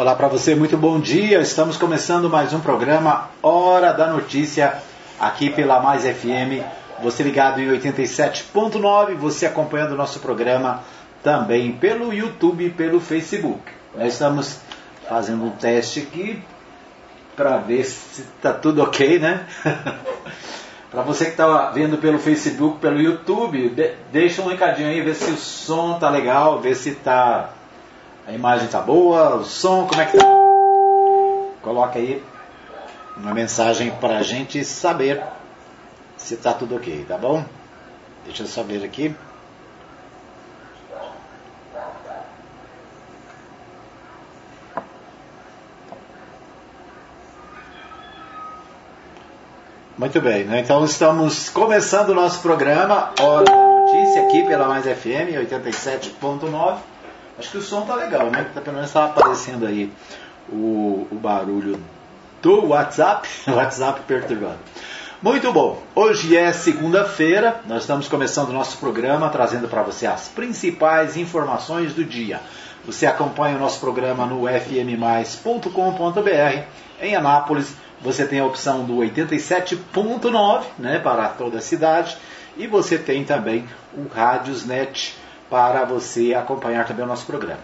Olá para você, muito bom dia. Estamos começando mais um programa Hora da Notícia aqui pela Mais FM. Você ligado em 87.9, você acompanhando o nosso programa também pelo YouTube e pelo Facebook. Nós estamos fazendo um teste aqui para ver se está tudo ok, né? para você que está vendo pelo Facebook, pelo YouTube, de, deixa um recadinho aí, ver se o som tá legal, ver se tá a imagem tá boa, o som, como é que tá? Coloca aí uma mensagem para a gente saber se tá tudo ok, tá bom? Deixa eu saber aqui. Muito bem, né? então estamos começando o nosso programa Hora da Notícia aqui pela Mais FM 87.9. Acho que o som tá legal, né? Tá, pelo menos está aparecendo aí o, o barulho do WhatsApp, WhatsApp perturbado. Muito bom. Hoje é segunda-feira, nós estamos começando o nosso programa trazendo para você as principais informações do dia. Você acompanha o nosso programa no fmmais.com.br. Em Anápolis, você tem a opção do 87.9, né, para toda a cidade, e você tem também o Rádiosnet para você acompanhar também o nosso programa.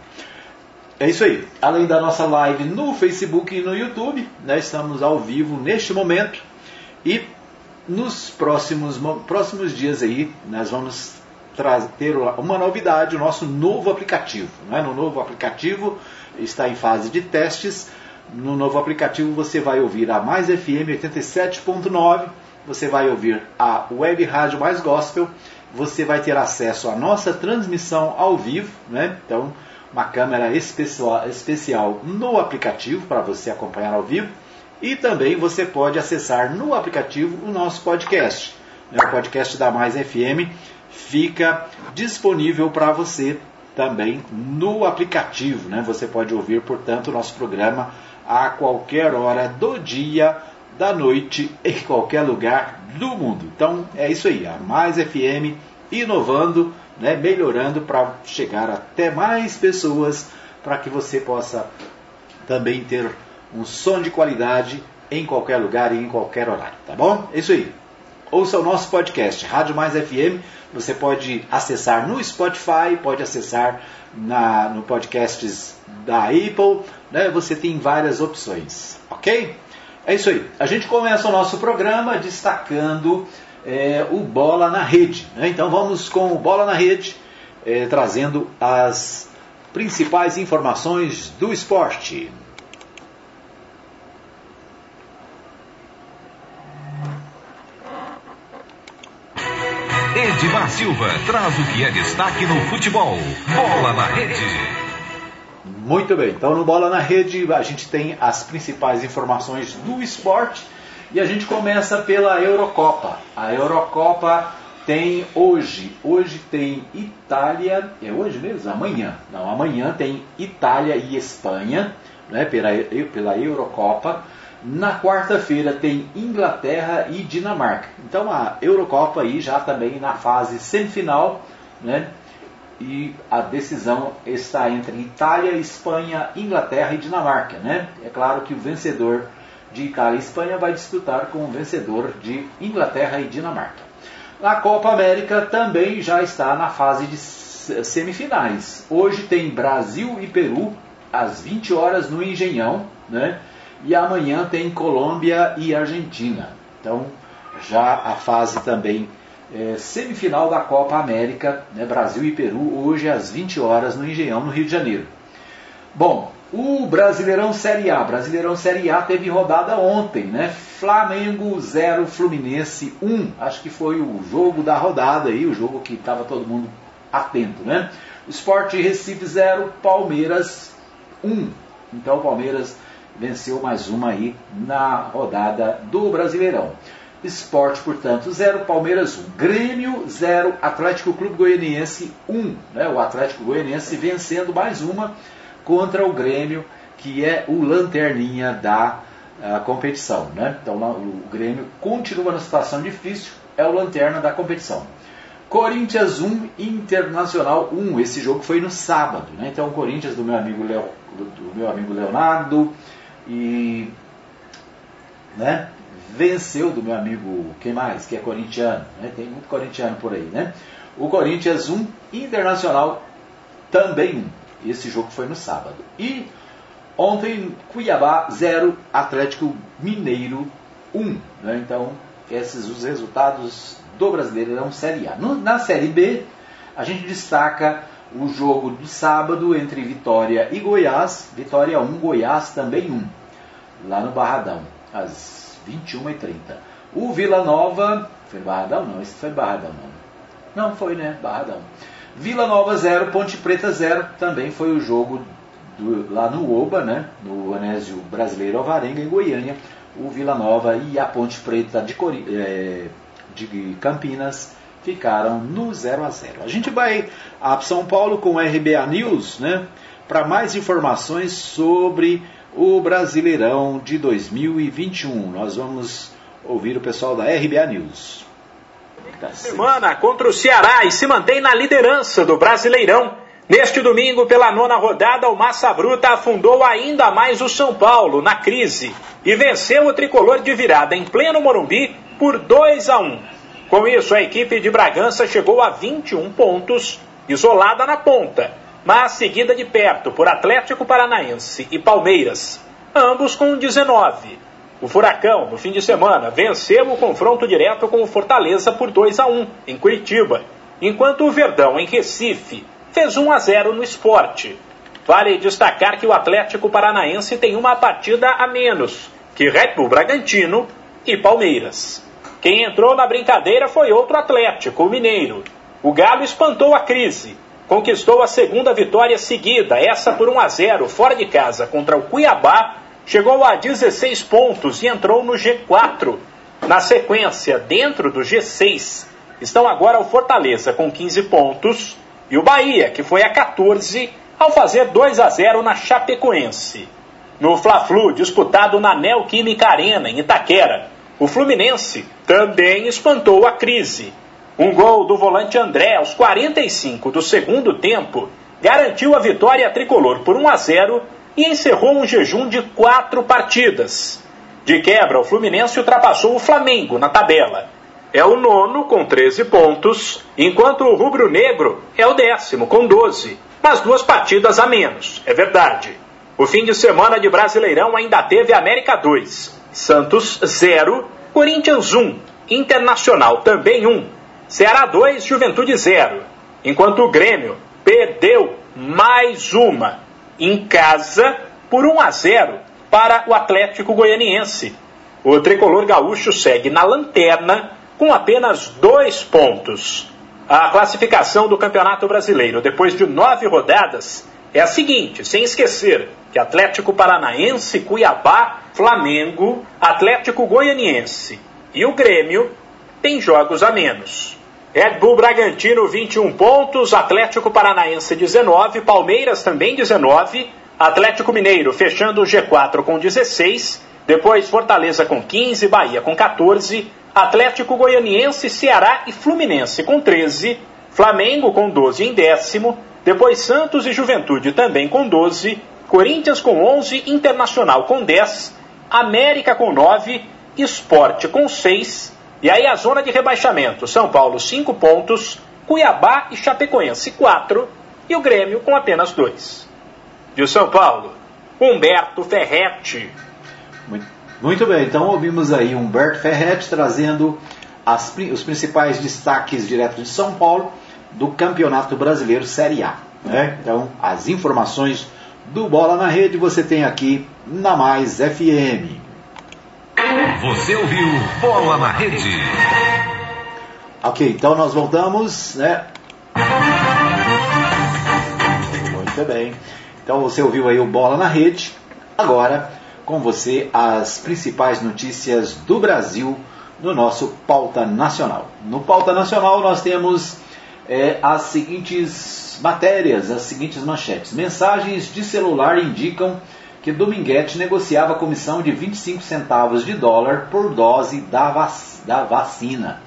É isso aí. Além da nossa live no Facebook e no YouTube, né, estamos ao vivo neste momento e nos próximos, próximos dias aí nós vamos ter uma novidade, o nosso novo aplicativo. Né? No novo aplicativo está em fase de testes. No novo aplicativo você vai ouvir a Mais FM 87.9, você vai ouvir a Web Rádio Mais Gospel você vai ter acesso à nossa transmissão ao vivo, né? Então, uma câmera especial, no aplicativo para você acompanhar ao vivo. E também você pode acessar no aplicativo o nosso podcast. Né? O podcast da Mais FM fica disponível para você também no aplicativo. Né? Você pode ouvir, portanto, o nosso programa a qualquer hora do dia da noite em qualquer lugar do mundo. Então é isso aí, a Mais FM inovando, né, melhorando para chegar até mais pessoas, para que você possa também ter um som de qualidade em qualquer lugar e em qualquer horário, tá bom? É isso aí. Ouça o nosso podcast, Rádio Mais FM. Você pode acessar no Spotify, pode acessar na, no podcasts da Apple, né? Você tem várias opções, ok? É isso aí. A gente começa o nosso programa destacando é, o Bola na Rede. Né? Então vamos com o Bola na Rede, é, trazendo as principais informações do esporte. Edmar Silva traz o que é destaque no futebol. Bola na Rede. Muito bem, então no Bola na Rede a gente tem as principais informações do esporte e a gente começa pela Eurocopa. A Eurocopa tem hoje, hoje tem Itália, é hoje mesmo? Amanhã. Não, amanhã tem Itália e Espanha, né, pela, pela Eurocopa. Na quarta-feira tem Inglaterra e Dinamarca. Então a Eurocopa aí já também na fase semifinal, né? E a decisão está entre Itália, Espanha, Inglaterra e Dinamarca. Né? É claro que o vencedor de Itália e Espanha vai disputar com o vencedor de Inglaterra e Dinamarca. A Copa América também já está na fase de semifinais. Hoje tem Brasil e Peru às 20 horas no Engenhão, né? E amanhã tem Colômbia e Argentina. Então, já a fase também é, semifinal da Copa América, né, Brasil e Peru, hoje às 20 horas no Engenhão, no Rio de Janeiro. Bom, o Brasileirão Série A. Brasileirão Série A teve rodada ontem, né? Flamengo 0, Fluminense 1. Acho que foi o jogo da rodada aí, o jogo que estava todo mundo atento, né? Sport Recife 0, Palmeiras 1. Então o Palmeiras venceu mais uma aí na rodada do Brasileirão. Esporte, portanto, 0, Palmeiras 1. Grêmio 0, Atlético Clube Goianiense 1. Né? O Atlético Goianiense vencendo mais uma contra o Grêmio, que é o lanterninha da uh, competição. Né? Então o Grêmio continua na situação difícil, é o lanterna da competição. Corinthians 1, Internacional 1. Esse jogo foi no sábado, né? Então, o Corinthians do meu amigo, Leo, do meu amigo Leonardo e né? Venceu do meu amigo, quem mais? Que é corintiano, né? Tem muito corintiano por aí, né? O Corinthians 1, Internacional também 1. Esse jogo foi no sábado. E ontem, Cuiabá 0, Atlético Mineiro 1. Né? Então, esses os resultados do Brasileirão Série A. No, na Série B, a gente destaca o jogo do sábado entre Vitória e Goiás. Vitória 1, Goiás também 1. Lá no Barradão, às 21h30. O Vila Nova. Foi Barradão? Não, esse foi Barradão, não. Não foi, né? Barradão. Vila Nova 0, Ponte Preta 0. Também foi o jogo do, lá no Oba, né? No Anésio Brasileiro Alvarenga, em Goiânia. O Vila Nova e a Ponte Preta de, Cori é, de Campinas ficaram no 0 a 0. A gente vai a São Paulo com o RBA News, né? Para mais informações sobre o Brasileirão de 2021. Nós vamos ouvir o pessoal da RBA News. Tá Semana contra o Ceará e se mantém na liderança do Brasileirão. Neste domingo, pela nona rodada, o Massa Bruta afundou ainda mais o São Paulo na crise e venceu o tricolor de virada em pleno Morumbi por 2 a 1. Com isso, a equipe de Bragança chegou a 21 pontos, isolada na ponta, mas seguida de perto por Atlético Paranaense e Palmeiras, ambos com 19. O Furacão, no fim de semana, venceu o confronto direto com o Fortaleza por 2 a 1 em Curitiba, enquanto o Verdão, em Recife, fez 1 a 0 no esporte. Vale destacar que o Atlético Paranaense tem uma partida a menos que Red Bull Bragantino e Palmeiras. Quem entrou na brincadeira foi outro Atlético, o Mineiro. O Galo espantou a crise, conquistou a segunda vitória seguida, essa por 1 a 0 fora de casa contra o Cuiabá, chegou a 16 pontos e entrou no G4. Na sequência, dentro do G6, estão agora o Fortaleza com 15 pontos e o Bahia, que foi a 14 ao fazer 2 a 0 na Chapecoense. No Fla-Flu, disputado na Neoquímica Arena, em Itaquera, o Fluminense também espantou a crise. Um gol do volante André aos 45 do segundo tempo garantiu a vitória tricolor por 1 a 0 e encerrou um jejum de quatro partidas. De quebra, o Fluminense ultrapassou o Flamengo na tabela. É o nono com 13 pontos, enquanto o Rubro Negro é o décimo com 12, mas duas partidas a menos, é verdade. O fim de semana de Brasileirão ainda teve América 2, Santos 0, Corinthians 1, Internacional também 1, Ceará 2, Juventude 0, enquanto o Grêmio perdeu mais uma em casa por 1 a 0 para o Atlético Goianiense. O tricolor gaúcho segue na lanterna com apenas dois pontos. A classificação do Campeonato Brasileiro, depois de nove rodadas, é a seguinte, sem esquecer que Atlético Paranaense, Cuiabá, Flamengo, Atlético Goianiense e o Grêmio têm jogos a menos. Red Bull Bragantino 21 pontos, Atlético Paranaense 19, Palmeiras também 19, Atlético Mineiro fechando o G4 com 16, depois Fortaleza com 15, Bahia com 14, Atlético Goianiense, Ceará e Fluminense com 13, Flamengo com 12 em décimo, depois Santos e Juventude também com 12, Corinthians com 11, Internacional com 10, América com 9, Esporte com 6, e aí a zona de rebaixamento, São Paulo 5 pontos, Cuiabá e Chapecoense 4 e o Grêmio com apenas 2. De São Paulo, Humberto Ferretti. Muito, bem, então ouvimos aí Humberto Ferretti trazendo as, os principais destaques direto de São Paulo do Campeonato Brasileiro Série A. Né? Então, as informações do Bola na Rede você tem aqui na Mais FM. Você ouviu Bola na Rede. Ok, então nós voltamos, né? Muito bem. Então você ouviu aí o Bola na Rede. Agora, com você, as principais notícias do Brasil no nosso Pauta Nacional. No Pauta Nacional nós temos é, as seguintes matérias, as seguintes manchetes. Mensagens de celular indicam que Dominguete negociava comissão de 25 centavos de dólar por dose da, vac da vacina.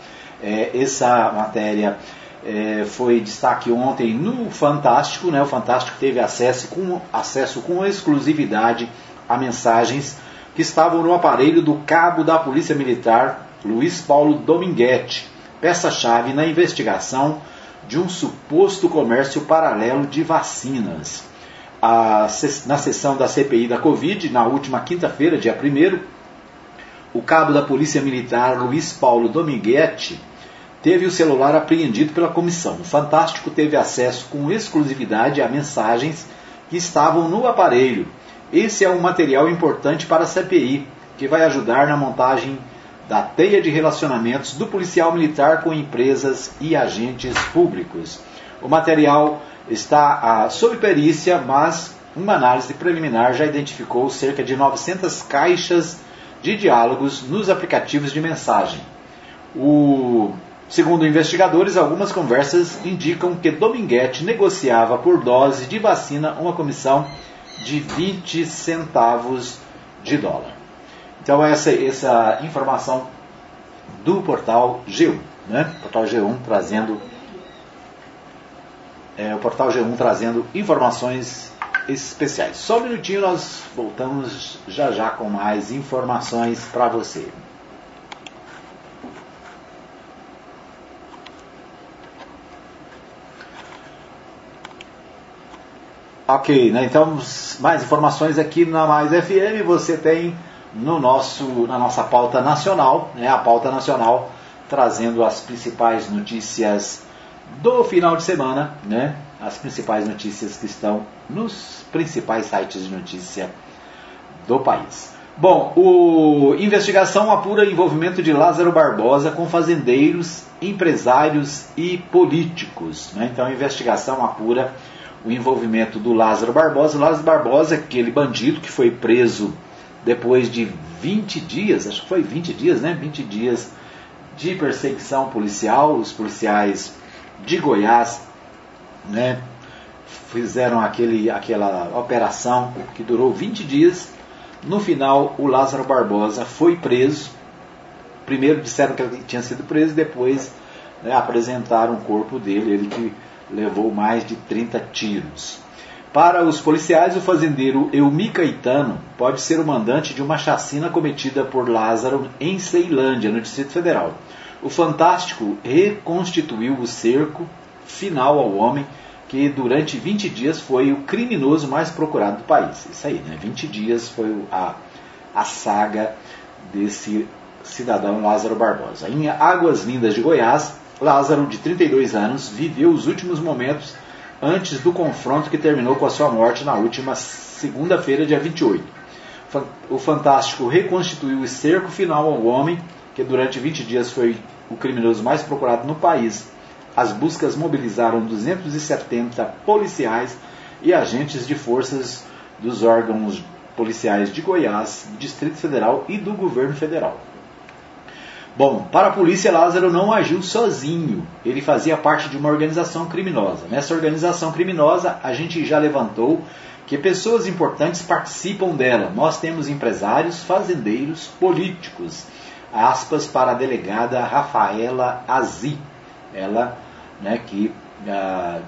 É, essa matéria é, foi destaque ontem no Fantástico, né? O Fantástico teve acesso com, acesso com exclusividade a mensagens que estavam no aparelho do cabo da Polícia Militar, Luiz Paulo Dominguete, peça-chave na investigação de um suposto comércio paralelo de vacinas. A, na sessão da CPI da Covid, na última quinta-feira, dia 1 o cabo da Polícia Militar Luiz Paulo Dominguete teve o celular apreendido pela comissão. O Fantástico teve acesso com exclusividade a mensagens que estavam no aparelho. Esse é um material importante para a CPI, que vai ajudar na montagem da teia de relacionamentos do policial militar com empresas e agentes públicos. O material está sob perícia, mas uma análise preliminar já identificou cerca de 900 caixas de diálogos nos aplicativos de mensagem. O Segundo investigadores, algumas conversas indicam que Dominguete negociava por dose de vacina uma comissão de 20 centavos de dólar. Então essa, essa informação do portal G1, né? Portal G1 trazendo é, o portal G1 trazendo informações especiais. Só um minutinho, nós voltamos já já com mais informações para você. Ok, né? então mais informações aqui na Mais FM você tem no nosso, na nossa pauta nacional, né? a pauta nacional trazendo as principais notícias do final de semana, né? as principais notícias que estão nos principais sites de notícia do país. Bom, o investigação apura envolvimento de Lázaro Barbosa com fazendeiros, empresários e políticos. Né? Então a investigação apura o envolvimento do Lázaro Barbosa. O Lázaro Barbosa, aquele bandido que foi preso depois de 20 dias, acho que foi 20 dias, né? 20 dias de perseguição policial. Os policiais de Goiás né, fizeram aquele, aquela operação que durou 20 dias. No final, o Lázaro Barbosa foi preso. Primeiro disseram que ele tinha sido preso, depois né, apresentaram o corpo dele, ele que levou mais de 30 tiros. Para os policiais, o fazendeiro Elmi Caetano pode ser o mandante de uma chacina cometida por Lázaro em Ceilândia, no Distrito Federal. O Fantástico reconstituiu o cerco final ao homem que durante 20 dias foi o criminoso mais procurado do país. Isso aí, né? 20 dias foi a, a saga desse cidadão Lázaro Barbosa. Em Águas Lindas de Goiás, Lázaro, de 32 anos, viveu os últimos momentos antes do confronto que terminou com a sua morte na última segunda-feira, dia 28. O Fantástico reconstituiu o cerco final ao homem, que durante 20 dias foi o criminoso mais procurado no país. As buscas mobilizaram 270 policiais e agentes de forças dos órgãos policiais de Goiás, Distrito Federal e do governo federal. Bom, para a polícia, Lázaro não agiu sozinho. Ele fazia parte de uma organização criminosa. Nessa organização criminosa, a gente já levantou que pessoas importantes participam dela. Nós temos empresários, fazendeiros, políticos. Aspas para a delegada Rafaela Azi. Ela né, que ah,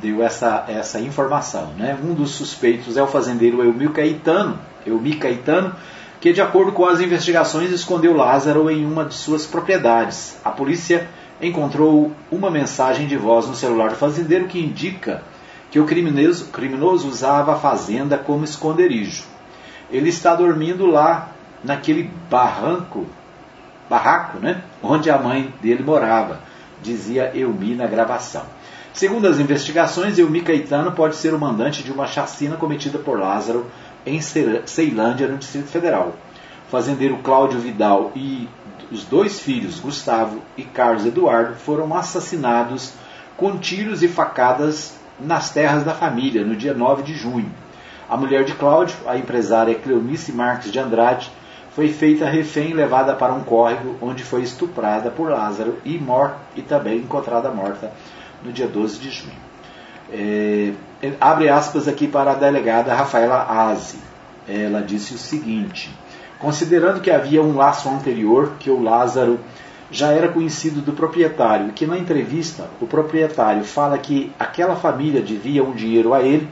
deu essa, essa informação. Né? Um dos suspeitos é o fazendeiro Elmir Caetano. Elmir Caetano que, de acordo com as investigações, escondeu Lázaro em uma de suas propriedades. A polícia encontrou uma mensagem de voz no celular do fazendeiro que indica que o criminoso, criminoso usava a fazenda como esconderijo. Ele está dormindo lá naquele barranco, barraco, né, onde a mãe dele morava, dizia Elmi na gravação. Segundo as investigações, Elmi Caetano pode ser o mandante de uma chacina cometida por Lázaro em Ceilândia, no Distrito Federal. O fazendeiro Cláudio Vidal e os dois filhos, Gustavo e Carlos Eduardo, foram assassinados com tiros e facadas nas terras da família no dia 9 de junho. A mulher de Cláudio, a empresária Cleonice Marques de Andrade, foi feita refém e levada para um córrego onde foi estuprada por Lázaro e, morta, e também encontrada morta no dia 12 de junho. É, abre aspas aqui para a delegada Rafaela Aze. Ela disse o seguinte: considerando que havia um laço anterior que o Lázaro já era conhecido do proprietário que na entrevista o proprietário fala que aquela família devia um dinheiro a ele,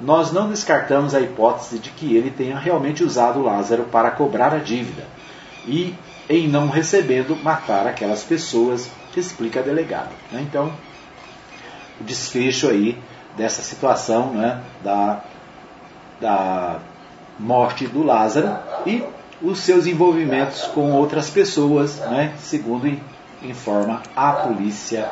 nós não descartamos a hipótese de que ele tenha realmente usado Lázaro para cobrar a dívida e, em não recebendo, matar aquelas pessoas, explica a delegada. Né? Então, o desfecho aí dessa situação né, da, da morte do Lázaro e os seus envolvimentos com outras pessoas, né, segundo informa a polícia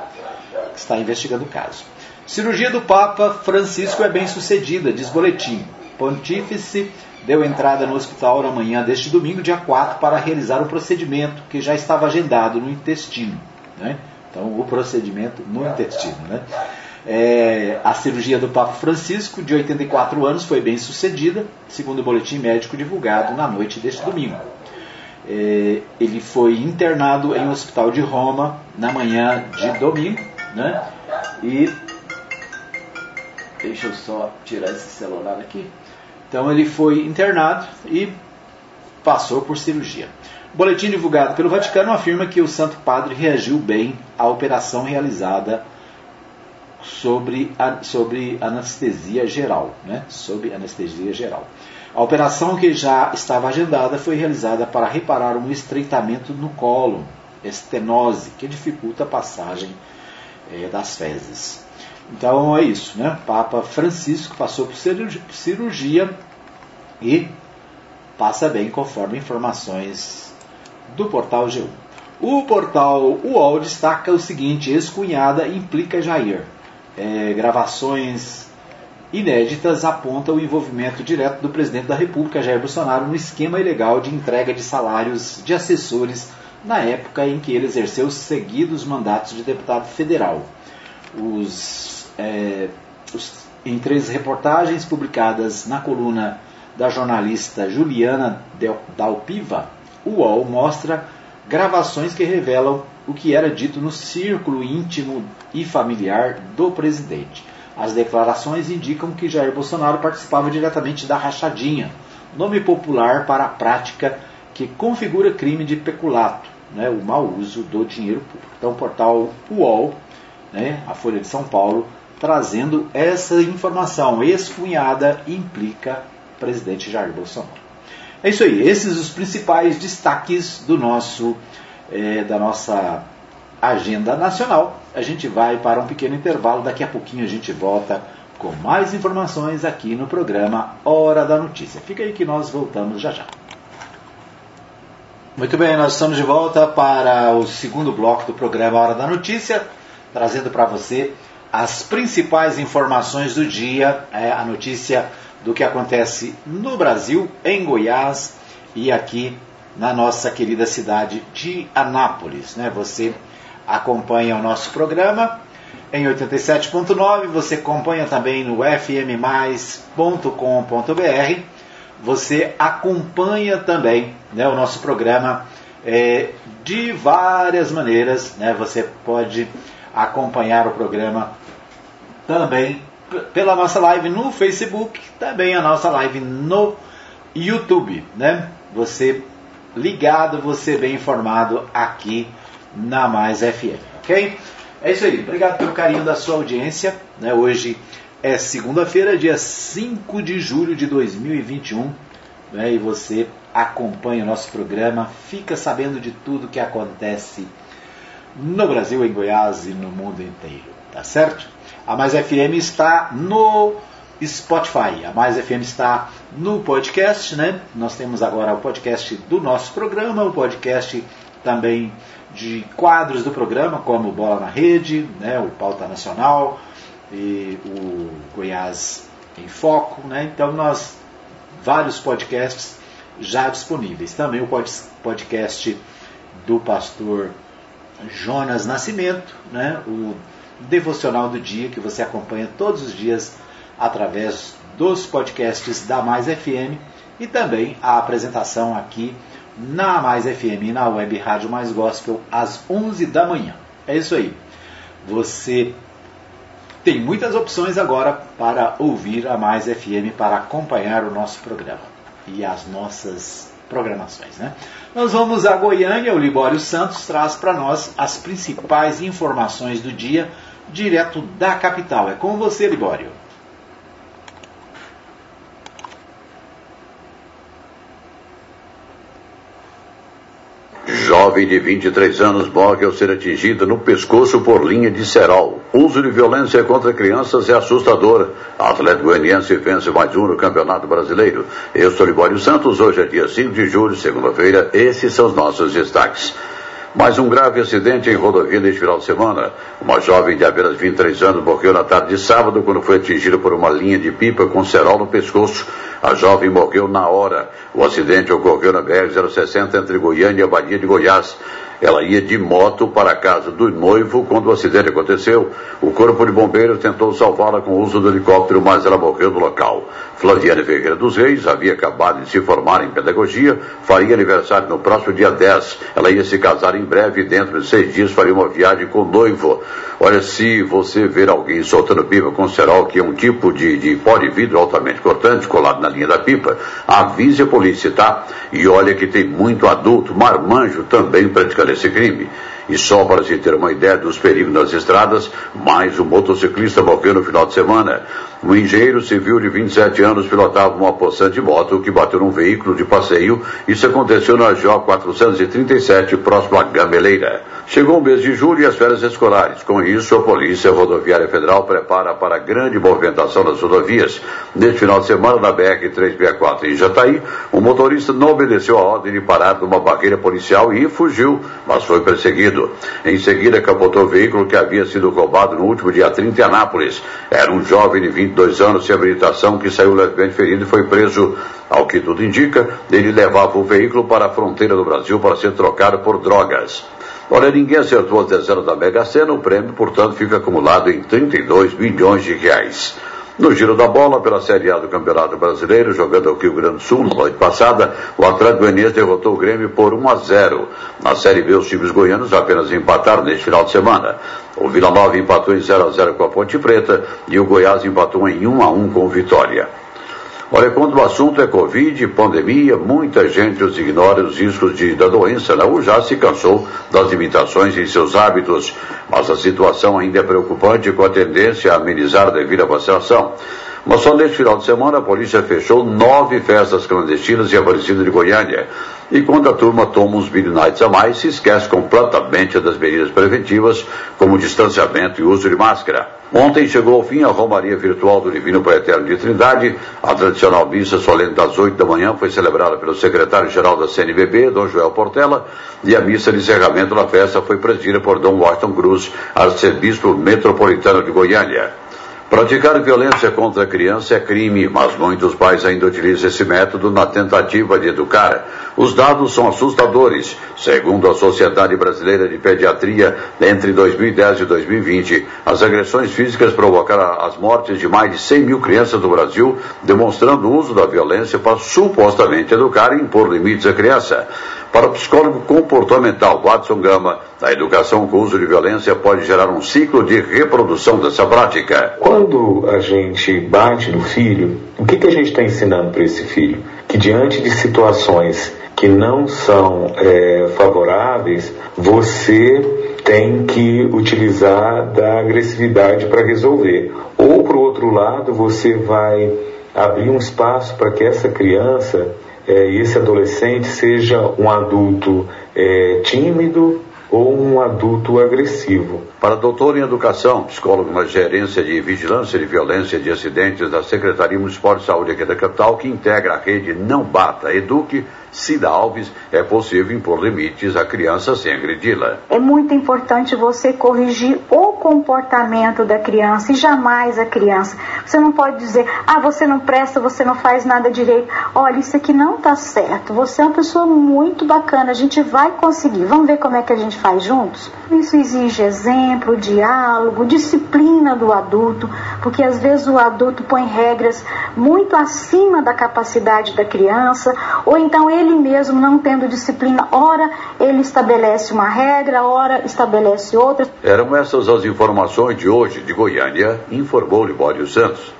que está investigando o caso. Cirurgia do Papa Francisco é bem sucedida, diz boletim. Pontífice deu entrada no hospital na manhã deste domingo, dia 4, para realizar o procedimento que já estava agendado no intestino. Né? Então, o procedimento no intestino. Né? É, a cirurgia do Papa Francisco, de 84 anos, foi bem sucedida, segundo o boletim médico divulgado na noite deste domingo. É, ele foi internado em um hospital de Roma na manhã de domingo, né? E deixa eu só tirar esse celular aqui. Então ele foi internado e passou por cirurgia. O boletim divulgado pelo Vaticano afirma que o Santo Padre reagiu bem à operação realizada sobre, a, sobre anestesia geral, né? Sobre anestesia geral. A operação que já estava agendada foi realizada para reparar um estreitamento no colo, estenose, que dificulta a passagem é, das fezes. Então é isso, né? Papa Francisco passou por cirurgia e passa bem conforme informações do portal G1. O portal UOL destaca o seguinte: ex-cunhada implica Jair é, gravações inéditas apontam o envolvimento direto do presidente da República, Jair Bolsonaro, no esquema ilegal de entrega de salários de assessores na época em que ele exerceu seguidos mandatos de deputado federal. Os, é, em três reportagens publicadas na coluna da jornalista Juliana Dalpiva, o UOL mostra gravações que revelam o que era dito no círculo íntimo e familiar do presidente. As declarações indicam que Jair Bolsonaro participava diretamente da rachadinha, nome popular para a prática que configura crime de peculato, né, o mau uso do dinheiro público. Então, o portal UOL, né, a Folha de São Paulo, trazendo essa informação. Ex-cunhada implica presidente Jair Bolsonaro. É isso aí, esses os principais destaques do nosso é, da nossa agenda nacional. A gente vai para um pequeno intervalo, daqui a pouquinho a gente volta com mais informações aqui no programa Hora da Notícia. Fica aí que nós voltamos já já. Muito bem, nós estamos de volta para o segundo bloco do programa Hora da Notícia, trazendo para você as principais informações do dia, é, a notícia do que acontece no Brasil, em Goiás e aqui na nossa querida cidade de Anápolis. Né? Você acompanha o nosso programa em 87.9, você acompanha também no fmmais.com.br, você acompanha também né, o nosso programa é, de várias maneiras. Né? Você pode acompanhar o programa também pela nossa live no Facebook, também a nossa live no YouTube. Né? Você ligado, você bem informado aqui na Mais FM, ok? É isso aí, obrigado pelo carinho da sua audiência. Né? Hoje é segunda-feira, dia 5 de julho de 2021, né? e você acompanha o nosso programa, fica sabendo de tudo que acontece no Brasil, em Goiás e no mundo inteiro, tá certo? A Mais FM está no Spotify. A Mais FM está no podcast, né? Nós temos agora o podcast do nosso programa, o podcast também de quadros do programa, como Bola na Rede, né? o Pauta Nacional e o Goiás em Foco, né? Então nós vários podcasts já disponíveis. Também o podcast do pastor Jonas Nascimento, né? O devocional do dia que você acompanha todos os dias através dos podcasts da Mais FM e também a apresentação aqui na Mais FM, na Web Rádio Mais Gospel, às 11 da manhã. É isso aí. Você tem muitas opções agora para ouvir a Mais FM, para acompanhar o nosso programa. E as nossas programações. Né? Nós vamos a Goiânia, o Libório Santos traz para nós as principais informações do dia, direto da capital. É com você, Libório. Jovem de 23 anos morre ao ser atingido no pescoço por linha de cerol. Uso de violência contra crianças é assustador. Atleta goianiense vence mais um no Campeonato Brasileiro. Eu sou Libório Santos, hoje é dia 5 de julho, segunda-feira. Esses são os nossos destaques. Mais um grave acidente em rodovia neste final de semana. Uma jovem de apenas 23 anos morreu na tarde de sábado quando foi atingida por uma linha de pipa com cerol no pescoço. A jovem morreu na hora. O acidente ocorreu na BR-060 entre Goiânia e a Badia de Goiás. Ela ia de moto para a casa do noivo quando o acidente aconteceu. O corpo de bombeiros tentou salvá-la com o uso do helicóptero, mas ela morreu no local. Flaviane Ferreira dos Reis havia acabado de se formar em pedagogia, faria aniversário no próximo dia 10. Ela ia se casar em breve e dentro de seis dias faria uma viagem com o noivo. Olha, se você ver alguém soltando pipa com cerol, que é um tipo de, de pó de vidro altamente cortante colado na linha da pipa, avise a polícia, tá? E olha que tem muito adulto, marmanjo também praticando esse crime. E só para se ter uma ideia dos perigos nas estradas, mais um motociclista morreu no final de semana. Um engenheiro civil de 27 anos pilotava uma poçante moto que bateu num veículo de passeio. Isso aconteceu na J 437, próximo à Gameleira. Chegou o mês de julho e as férias escolares. Com isso, a Polícia Rodoviária Federal prepara para grande movimentação nas rodovias. Neste final de semana, na BR-364 em Jataí, o motorista não obedeceu a ordem de parar numa barreira policial e fugiu, mas foi perseguido. Em seguida, capotou o veículo que havia sido roubado no último dia 30 em Anápolis. Era um jovem de 22 anos sem habilitação que saiu levemente ferido e foi preso. Ao que tudo indica, ele levava o veículo para a fronteira do Brasil para ser trocado por drogas. Olha, ninguém acertou as dezenas da Mega Sena, o prêmio, portanto, fica acumulado em 32 milhões de reais. No giro da bola, pela Série A do Campeonato Brasileiro, jogando ao Rio Grande do Sul, na noite passada, o Atlético Goianiense derrotou o Grêmio por 1 a 0. Na Série B, os times goianos apenas empataram neste final de semana. O Vila Nova empatou em 0 a 0 com a Ponte Preta e o Goiás empatou em 1 a 1 com o Vitória. Olha, quando o assunto é Covid, pandemia, muita gente os ignora os riscos de, da doença? Né? já se cansou das limitações em seus hábitos, mas a situação ainda é preocupante com a tendência a amenizar devido à vacinação. Mas só neste final de semana a polícia fechou nove festas clandestinas em Aparecida de Goiânia. E quando a turma toma uns midnights a mais, se esquece completamente das medidas preventivas, como distanciamento e uso de máscara. Ontem chegou ao fim a Romaria Virtual do Divino Pai Eterno de Trindade. A tradicional missa solene das 8 da manhã foi celebrada pelo secretário-geral da CNBB, Dom Joel Portela, e a missa de encerramento da festa foi presidida por Dom Washington Cruz, arcebispo metropolitano de Goiânia. Praticar violência contra a criança é crime, mas muitos pais ainda utilizam esse método na tentativa de educar. Os dados são assustadores. Segundo a Sociedade Brasileira de Pediatria, entre 2010 e 2020, as agressões físicas provocaram as mortes de mais de 100 mil crianças do Brasil, demonstrando o uso da violência para supostamente educar e impor limites à criança. Para o psicólogo comportamental Watson Gama, a educação com uso de violência pode gerar um ciclo de reprodução dessa prática. Quando a gente bate no filho, o que, que a gente está ensinando para esse filho? Que diante de situações que não são é, favoráveis, você tem que utilizar da agressividade para resolver. Ou, por outro lado, você vai abrir um espaço para que essa criança é, esse adolescente seja um adulto é, tímido ou um adulto agressivo. Para doutor em educação, psicólogo na gerência de vigilância de violência de acidentes da Secretaria Municipal de Saúde aqui da capital, que integra a rede Não Bata Eduque, Cida Alves, é possível impor limites à criança sem agredi-la. É muito importante você corrigir o comportamento da criança e jamais a criança. Você não pode dizer, ah, você não presta, você não faz nada direito. Olha, isso aqui não está certo. Você é uma pessoa muito bacana, a gente vai conseguir. Vamos ver como é que a gente faz juntos? Isso exige exemplo, diálogo, disciplina do adulto, porque às vezes o adulto põe regras muito acima da capacidade da criança, ou então ele ele mesmo não tendo disciplina, ora ele estabelece uma regra, ora estabelece outra. Eram essas as informações de hoje de Goiânia, informou Libório Santos.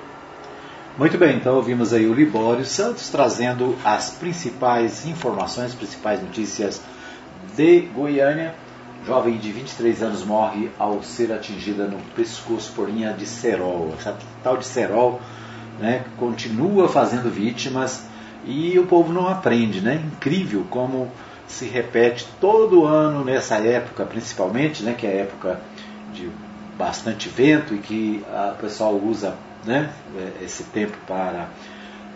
Muito bem, então ouvimos aí o Libório Santos trazendo as principais informações, principais notícias de Goiânia. Jovem de 23 anos morre ao ser atingida no pescoço por linha de cerol. Essa tal de cerol né, continua fazendo vítimas e o povo não aprende. Né? Incrível como se repete todo ano nessa época, principalmente, né, que é a época de bastante vento e que o pessoal usa né, esse tempo para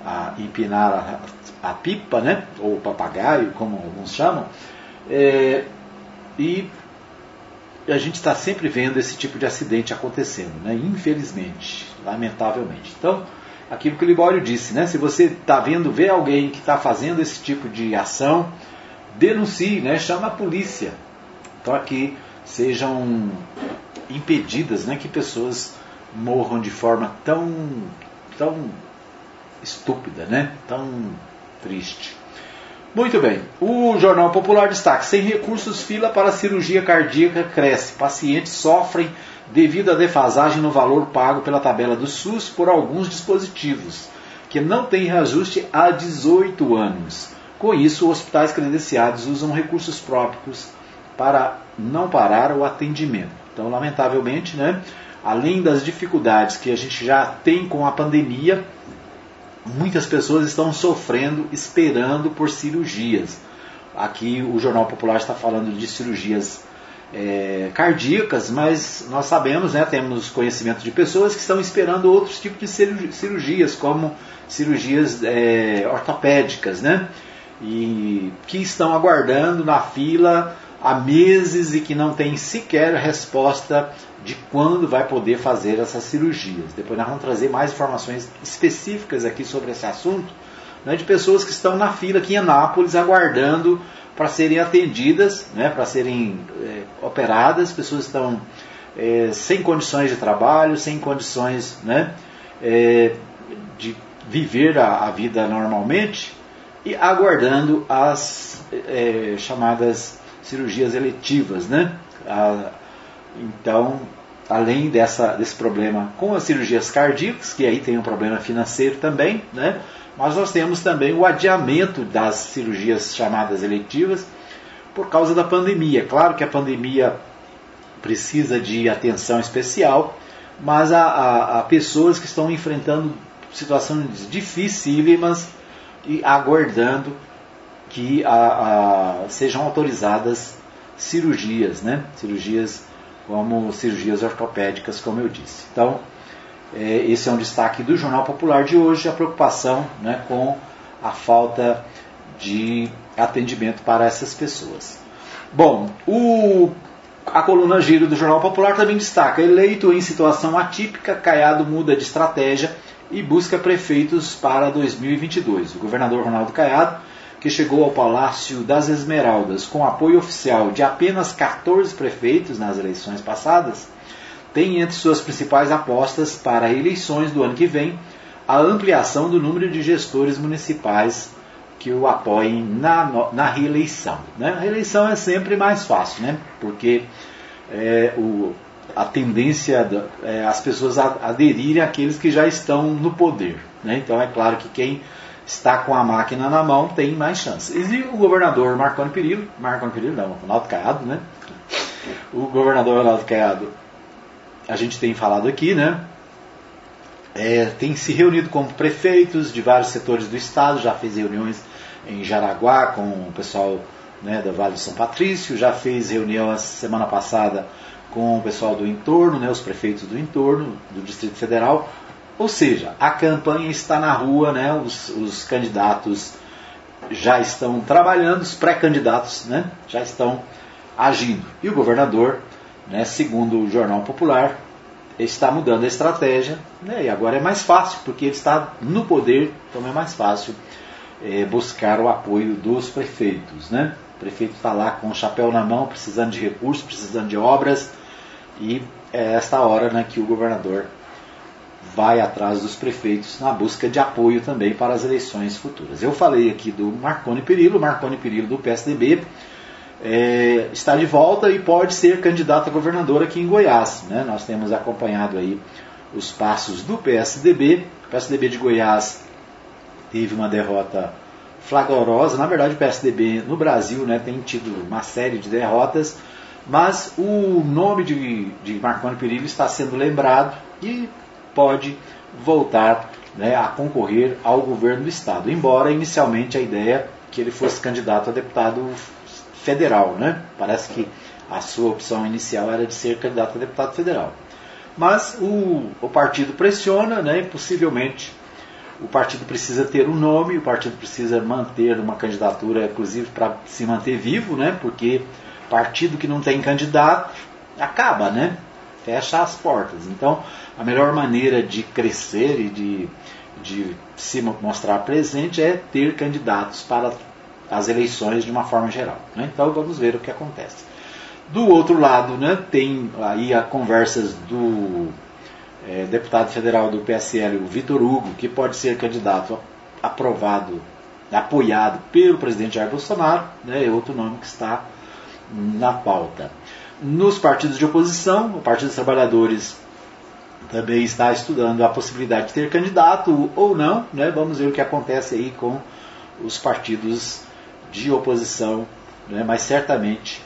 a, empinar a, a, pipa, né, ou papagaio, como alguns chamam, é, e a gente está sempre vendo esse tipo de acidente acontecendo, né, infelizmente, lamentavelmente. Então, aquilo que o Libório disse, né, se você está vendo, vê alguém que está fazendo esse tipo de ação, denuncie, né, chama a polícia para que sejam impedidas né, que pessoas morram de forma tão, tão estúpida, né? tão triste. Muito bem. O Jornal Popular destaca: sem recursos, fila para cirurgia cardíaca cresce. Pacientes sofrem devido à defasagem no valor pago pela tabela do SUS por alguns dispositivos, que não têm reajuste há 18 anos. Com isso, hospitais credenciados usam recursos próprios para não parar o atendimento. Então, lamentavelmente, né, além das dificuldades que a gente já tem com a pandemia, muitas pessoas estão sofrendo, esperando por cirurgias. Aqui o Jornal Popular está falando de cirurgias é, cardíacas, mas nós sabemos, né, temos conhecimento de pessoas que estão esperando outros tipos de cirurgias, como cirurgias é, ortopédicas, né, e que estão aguardando na fila há meses e que não tem sequer resposta de quando vai poder fazer essas cirurgias. Depois nós vamos trazer mais informações específicas aqui sobre esse assunto, né, de pessoas que estão na fila aqui em Anápolis aguardando para serem atendidas, né, para serem é, operadas, pessoas estão é, sem condições de trabalho, sem condições né, é, de viver a, a, vida normalmente e aguardando as é, chamadas cirurgias eletivas, né? A, então, além dessa, desse problema com as cirurgias cardíacas, que aí tem um problema financeiro também, né? Mas nós temos também o adiamento das cirurgias chamadas eletivas por causa da pandemia. Claro que a pandemia precisa de atenção especial, mas há, há, pessoas que estão enfrentando situações dificílimas e aguardando que a, a, sejam autorizadas cirurgias, né? cirurgias como cirurgias ortopédicas, como eu disse. Então, esse é um destaque do Jornal Popular de hoje, a preocupação né, com a falta de atendimento para essas pessoas. Bom, o, a coluna Giro do Jornal Popular também destaca: eleito em situação atípica, Caiado muda de estratégia e busca prefeitos para 2022. O governador Ronaldo Caiado que chegou ao Palácio das Esmeraldas com apoio oficial de apenas 14 prefeitos nas eleições passadas, tem entre suas principais apostas para eleições do ano que vem a ampliação do número de gestores municipais que o apoiem na, na reeleição. Né? A reeleição é sempre mais fácil, né? porque é, o, a tendência é as pessoas aderirem àqueles que já estão no poder. Né? Então é claro que quem está com a máquina na mão, tem mais chances. E o governador Marconi Perillo, Marconi Perillo não, Ronaldo Caiado, né? O governador Ronaldo Caiado, a gente tem falado aqui, né? É, tem se reunido com prefeitos de vários setores do estado, já fez reuniões em Jaraguá com o pessoal né, da Vale de São Patrício, já fez reunião a semana passada com o pessoal do entorno, né, os prefeitos do entorno, do Distrito Federal, ou seja, a campanha está na rua, né? os, os candidatos já estão trabalhando, os pré-candidatos né? já estão agindo. E o governador, né, segundo o Jornal Popular, está mudando a estratégia né? e agora é mais fácil, porque ele está no poder, então é mais fácil é, buscar o apoio dos prefeitos. Né? O prefeito está lá com o chapéu na mão, precisando de recursos, precisando de obras, e é esta hora né, que o governador vai atrás dos prefeitos na busca de apoio também para as eleições futuras. Eu falei aqui do Marconi Perillo, Marconi Perillo do PSDB é, está de volta e pode ser candidato a governador aqui em Goiás. Né? Nós temos acompanhado aí os passos do PSDB O PSDB de Goiás teve uma derrota flagrosa. Na verdade, o PSDB no Brasil né, tem tido uma série de derrotas, mas o nome de, de Marconi Perillo está sendo lembrado e pode voltar né, a concorrer ao governo do Estado. Embora inicialmente a ideia que ele fosse candidato a deputado federal. Né? Parece que a sua opção inicial era de ser candidato a deputado federal. Mas o, o partido pressiona, né, e possivelmente o partido precisa ter um nome, o partido precisa manter uma candidatura, inclusive para se manter vivo, né, porque partido que não tem candidato acaba, né, fecha as portas. Então, a melhor maneira de crescer e de, de se mostrar presente é ter candidatos para as eleições de uma forma geral. Né? Então, vamos ver o que acontece. Do outro lado, né, tem aí as conversas do é, deputado federal do PSL, o Vitor Hugo, que pode ser candidato aprovado, apoiado pelo presidente Jair Bolsonaro, né, é outro nome que está na pauta. Nos partidos de oposição, o Partido dos Trabalhadores também está estudando a possibilidade de ter candidato ou não, né, vamos ver o que acontece aí com os partidos de oposição, né, mas certamente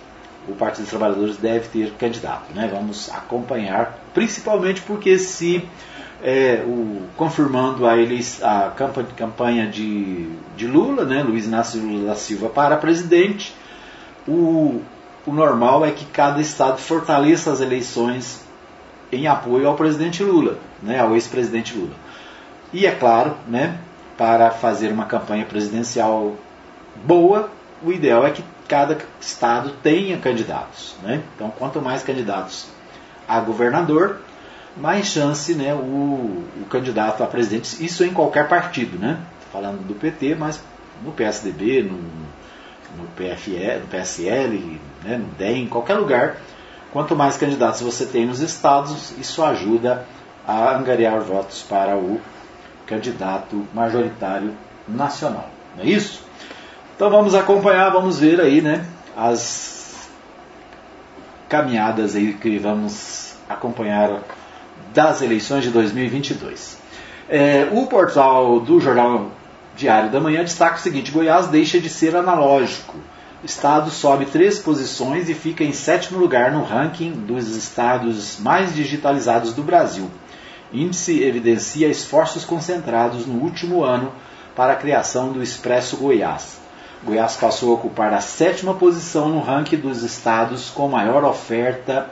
o Partido dos Trabalhadores deve ter candidato. Né? Vamos acompanhar, principalmente porque se é, o, confirmando a, eles, a campanha de, de Lula, né, Luiz Inácio Lula da Silva para presidente, o, o normal é que cada estado fortaleça as eleições em apoio ao presidente Lula, né, ao ex-presidente Lula. E é claro, né, para fazer uma campanha presidencial boa, o ideal é que cada estado tenha candidatos. Né? Então, quanto mais candidatos a governador, mais chance né, o, o candidato a presidente, isso em qualquer partido, né? falando do PT, mas no PSDB, no, no, PFE, no PSL, né, no DEM, em qualquer lugar, quanto mais candidatos você tem nos estados, isso ajuda a angariar votos para o candidato majoritário nacional. Não é isso? Então vamos acompanhar, vamos ver aí, né, as caminhadas aí que vamos acompanhar das eleições de 2022. É, o portal do Jornal Diário da Manhã destaca o seguinte: Goiás deixa de ser analógico. O estado sobe três posições e fica em sétimo lugar no ranking dos estados mais digitalizados do Brasil. Índice evidencia esforços concentrados no último ano para a criação do Expresso Goiás. Goiás passou a ocupar a sétima posição no ranking dos estados com maior oferta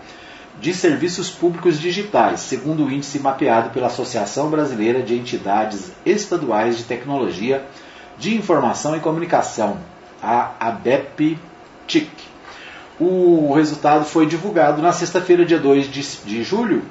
de serviços públicos digitais, segundo o índice mapeado pela Associação Brasileira de Entidades Estaduais de Tecnologia de Informação e Comunicação, a ABEP-TIC. O resultado foi divulgado na sexta-feira, dia 2 de, julho,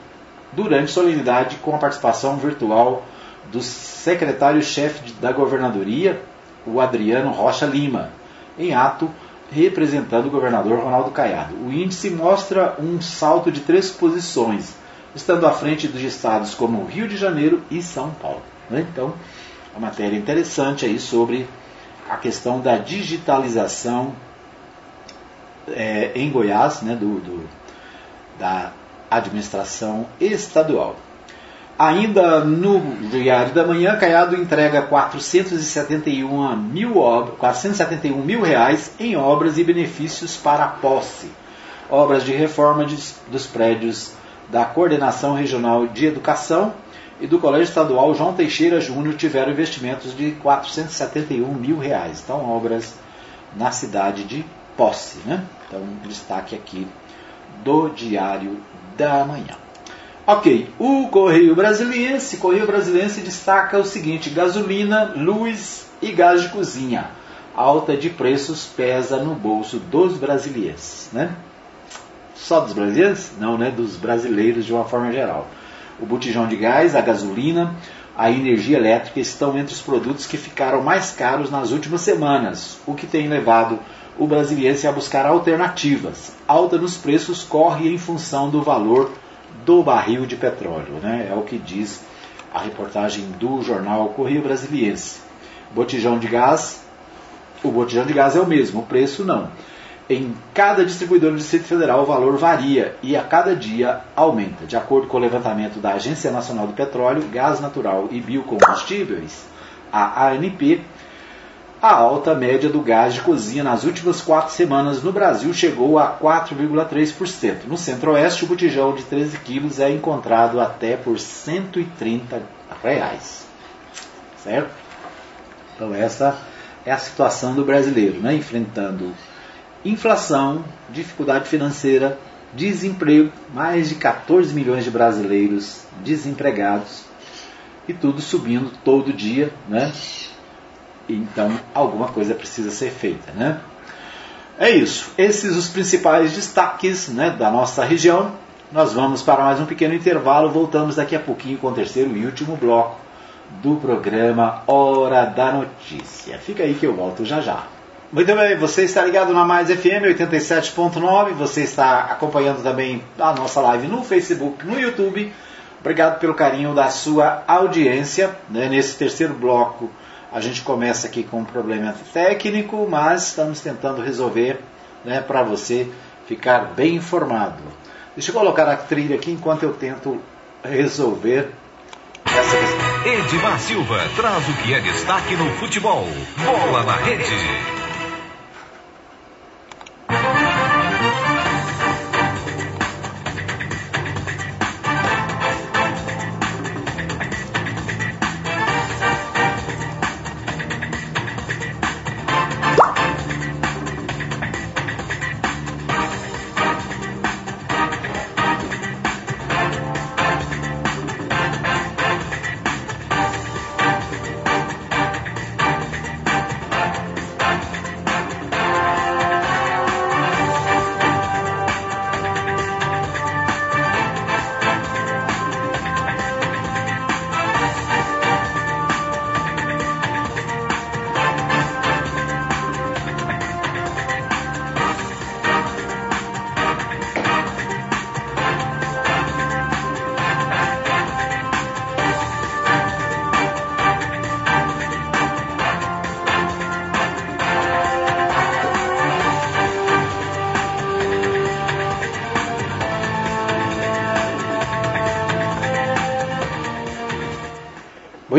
durante solenidade com a participação virtual do secretário-chefe da Governadoria, o Adriano Rocha Lima, em ato representando o governador Ronaldo Caiado. O índice mostra um salto de três posições, estando à frente dos estados como Rio de Janeiro e São Paulo. Né? Então, a matéria interessante aí sobre a questão da digitalização é, em Goiás, né, do, do, da administração estadual. Ainda no Diário da Manhã, Caiado entrega 471 mil, 471 mil reais em obras e benefícios para a posse. Obras de reforma de, dos prédios da Coordenação Regional de Educação e do Colégio Estadual João Teixeira Júnior tiveram investimentos de 471 mil reais. Então, obras na cidade de Posse. Né? Então, destaque aqui do Diário da Manhã. Ok, o Correio Brasiliense, Correio Brasiliense destaca o seguinte: gasolina, luz e gás de cozinha. Alta de preços pesa no bolso dos brasileiros, né? Só dos brasileiros? Não, né? Dos brasileiros de uma forma geral. O botijão de gás, a gasolina, a energia elétrica estão entre os produtos que ficaram mais caros nas últimas semanas, o que tem levado o brasiliense a buscar alternativas. Alta nos preços corre em função do valor do barril de petróleo. Né? É o que diz a reportagem do jornal Correio Brasiliense. Botijão de gás, o botijão de gás é o mesmo, o preço não. em cada distribuidor do Distrito Federal o valor varia e a cada dia aumenta. De acordo com o levantamento da Agência Nacional do Petróleo, Gás Natural e Biocombustíveis, a ANP, a alta média do gás de cozinha nas últimas quatro semanas no Brasil chegou a 4,3%. No Centro-Oeste, o botijão de 13 quilos é encontrado até por 130 reais. Certo? Então essa é a situação do brasileiro, né? enfrentando inflação, dificuldade financeira, desemprego, mais de 14 milhões de brasileiros desempregados e tudo subindo todo dia, né? Então alguma coisa precisa ser feita, né? É isso. Esses os principais destaques, né, da nossa região. Nós vamos para mais um pequeno intervalo. Voltamos daqui a pouquinho com o terceiro e último bloco do programa Hora da Notícia. Fica aí que eu volto já já. Muito bem, você está ligado na Mais FM 87.9, você está acompanhando também a nossa live no Facebook, no YouTube. Obrigado pelo carinho da sua audiência. Né? Nesse terceiro bloco, a gente começa aqui com um problema técnico, mas estamos tentando resolver né, para você ficar bem informado. Deixa eu colocar a trilha aqui enquanto eu tento resolver essa questão. Edmar Silva traz o que é destaque no futebol. Bola na rede.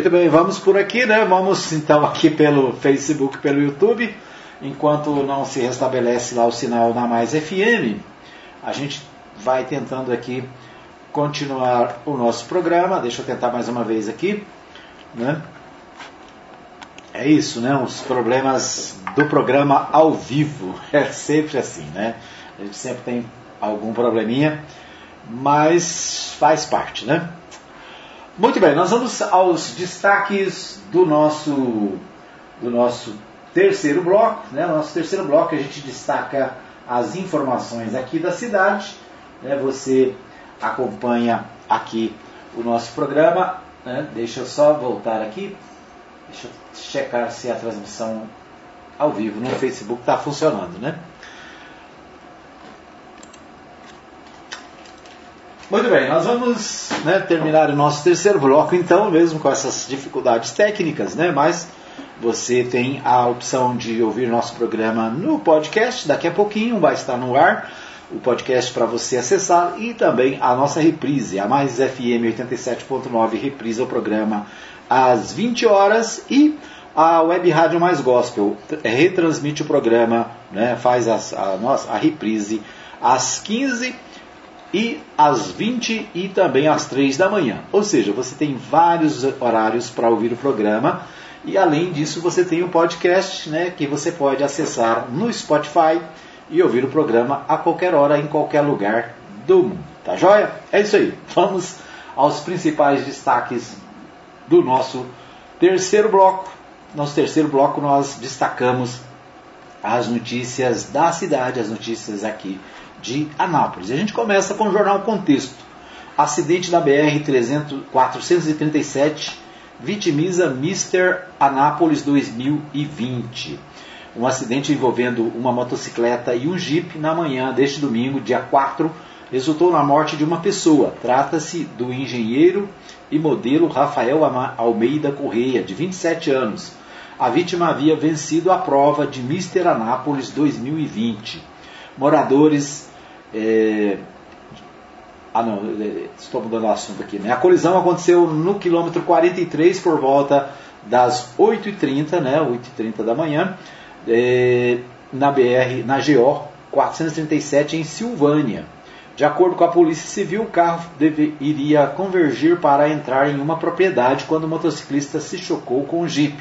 Muito bem, vamos por aqui, né? Vamos então aqui pelo Facebook, pelo YouTube. Enquanto não se restabelece lá o sinal na Mais FM, a gente vai tentando aqui continuar o nosso programa. Deixa eu tentar mais uma vez aqui, né? É isso, né? Os problemas do programa ao vivo. É sempre assim, né? A gente sempre tem algum probleminha, mas faz parte, né? Muito bem, nós vamos aos destaques do nosso, do nosso terceiro bloco. Né? No nosso terceiro bloco a gente destaca as informações aqui da cidade. Né? Você acompanha aqui o nosso programa. Né? Deixa eu só voltar aqui. Deixa eu checar se a transmissão ao vivo no Facebook está funcionando, né? Muito bem, nós vamos né, terminar o nosso terceiro bloco, então, mesmo com essas dificuldades técnicas, né? Mas você tem a opção de ouvir nosso programa no podcast. Daqui a pouquinho vai estar no ar o podcast para você acessar e também a nossa reprise, a Mais FM 87.9 reprisa o programa às 20 horas e a Web Rádio Mais Gospel retransmite o programa, né, faz a, a, a reprise às 15 horas e às 20 e também às 3 da manhã. Ou seja, você tem vários horários para ouvir o programa e além disso você tem o podcast, né, que você pode acessar no Spotify e ouvir o programa a qualquer hora em qualquer lugar do mundo. Tá joia? É isso aí. Vamos aos principais destaques do nosso terceiro bloco. Nosso terceiro bloco nós destacamos as notícias da cidade, as notícias aqui de Anápolis. A gente começa com o jornal Contexto. Acidente da BR 437 vitimiza Mister Anápolis 2020. Um acidente envolvendo uma motocicleta e um Jeep na manhã deste domingo, dia 4, resultou na morte de uma pessoa. Trata-se do engenheiro e modelo Rafael Almeida Correia, de 27 anos. A vítima havia vencido a prova de Mister Anápolis 2020. moradores. É... Ah, não, é, estou mudando o assunto aqui. Né? A colisão aconteceu no quilômetro 43 por volta das 8h30, né? 8h30 da manhã, é... na BR, na GO 437 em Silvânia. De acordo com a Polícia Civil, o carro deve, iria convergir para entrar em uma propriedade quando o motociclista se chocou com o Jeep.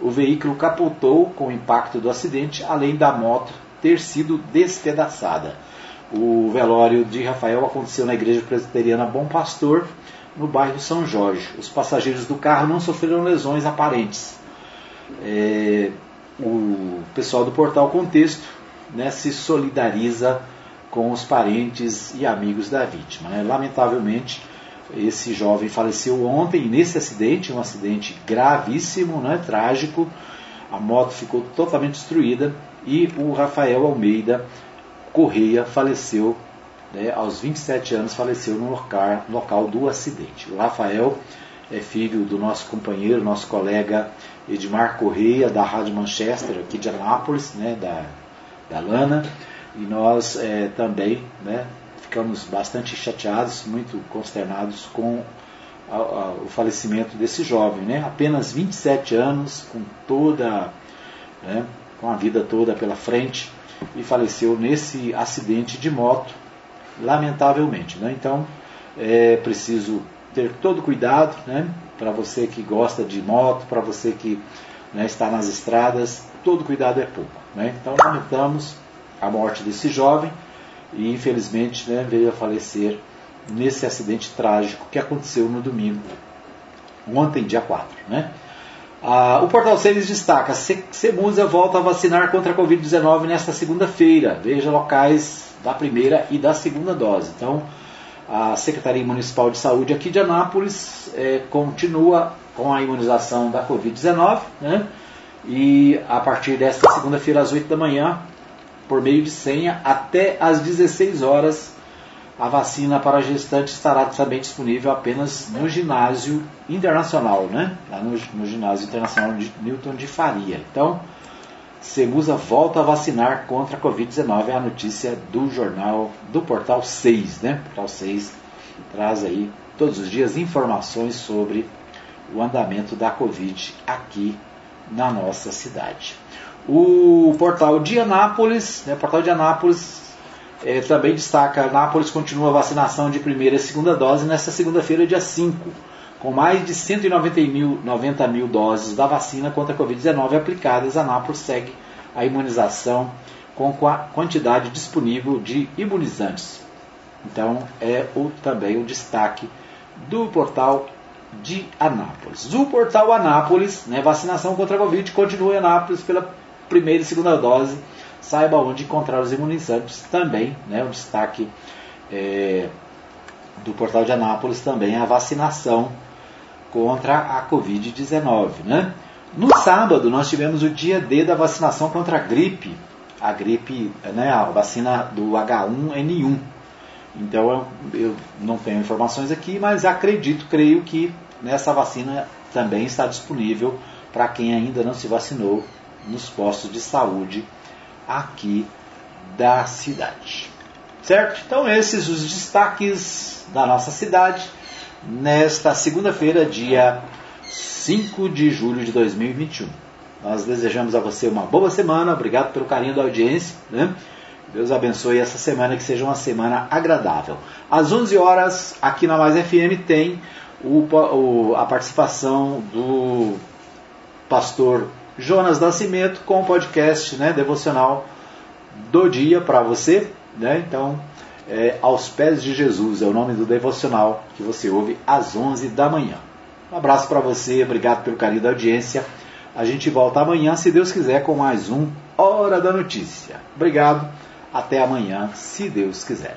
O veículo capotou com o impacto do acidente, além da moto ter sido despedaçada. O velório de Rafael aconteceu na Igreja Presbiteriana Bom Pastor, no bairro São Jorge. Os passageiros do carro não sofreram lesões aparentes. É, o pessoal do portal Contexto né, se solidariza com os parentes e amigos da vítima. Né? Lamentavelmente, esse jovem faleceu ontem nesse acidente, um acidente gravíssimo, né, trágico. A moto ficou totalmente destruída e o Rafael Almeida Correia faleceu né, aos 27 anos, faleceu no local, local do acidente. O Rafael é filho do nosso companheiro, nosso colega Edmar Correia, da Rádio Manchester, aqui de Anápolis, né, da, da Lana e nós é, também né, ficamos bastante chateados, muito consternados com a, a, o falecimento desse jovem, né? apenas 27 anos, com toda, né, com a vida toda pela frente, e faleceu nesse acidente de moto, lamentavelmente. Né? Então, é preciso ter todo cuidado, né? para você que gosta de moto, para você que né, está nas estradas, todo cuidado é pouco. Né? Então, lamentamos a morte desse jovem e infelizmente né, veio a falecer nesse acidente trágico que aconteceu no domingo, ontem, dia 4. Né? Ah, o Portal Ceres destaca: Semusa volta a vacinar contra a Covid-19 nesta segunda-feira. Veja locais da primeira e da segunda dose. Então, a Secretaria Municipal de Saúde aqui de Anápolis é, continua com a imunização da Covid-19, né? E a partir desta segunda-feira, às 8 da manhã, por meio de senha até às 16 horas. A vacina para gestantes estará também disponível apenas no ginásio internacional, né? Lá no, no ginásio internacional de Newton de Faria. Então, Semusa volta a vacinar contra a Covid-19. É a notícia do jornal do Portal 6, né? Portal 6 traz aí todos os dias informações sobre o andamento da Covid aqui na nossa cidade. O portal de Anápolis, né, portal de Anápolis é, também destaca, Anápolis continua a vacinação de primeira e segunda dose nesta segunda-feira, dia 5, com mais de 190 mil, 90 mil doses da vacina contra a Covid-19 aplicadas, Anápolis segue a imunização com a quantidade disponível de imunizantes. Então é o, também o destaque do portal de Anápolis. O portal Anápolis, né, vacinação contra a Covid, continua em Anápolis pela primeira e segunda dose, saiba onde encontrar os imunizantes também, né, o destaque é, do portal de Anápolis também a vacinação contra a Covid-19. Né? No sábado nós tivemos o dia D da vacinação contra a gripe, a gripe, né, a vacina do H1N1. Então eu, eu não tenho informações aqui, mas acredito, creio que nessa vacina também está disponível para quem ainda não se vacinou nos postos de saúde aqui da cidade. Certo? Então, esses os destaques da nossa cidade nesta segunda-feira, dia 5 de julho de 2021. Nós desejamos a você uma boa semana, obrigado pelo carinho da audiência. Né? Deus abençoe essa semana, que seja uma semana agradável. Às 11 horas, aqui na Mais FM, tem o, o, a participação do pastor Jonas Nascimento com o podcast né, devocional do dia para você. Né? Então, é, Aos Pés de Jesus é o nome do devocional que você ouve às 11 da manhã. Um abraço para você, obrigado pelo carinho da audiência. A gente volta amanhã, se Deus quiser, com mais um Hora da Notícia. Obrigado, até amanhã, se Deus quiser.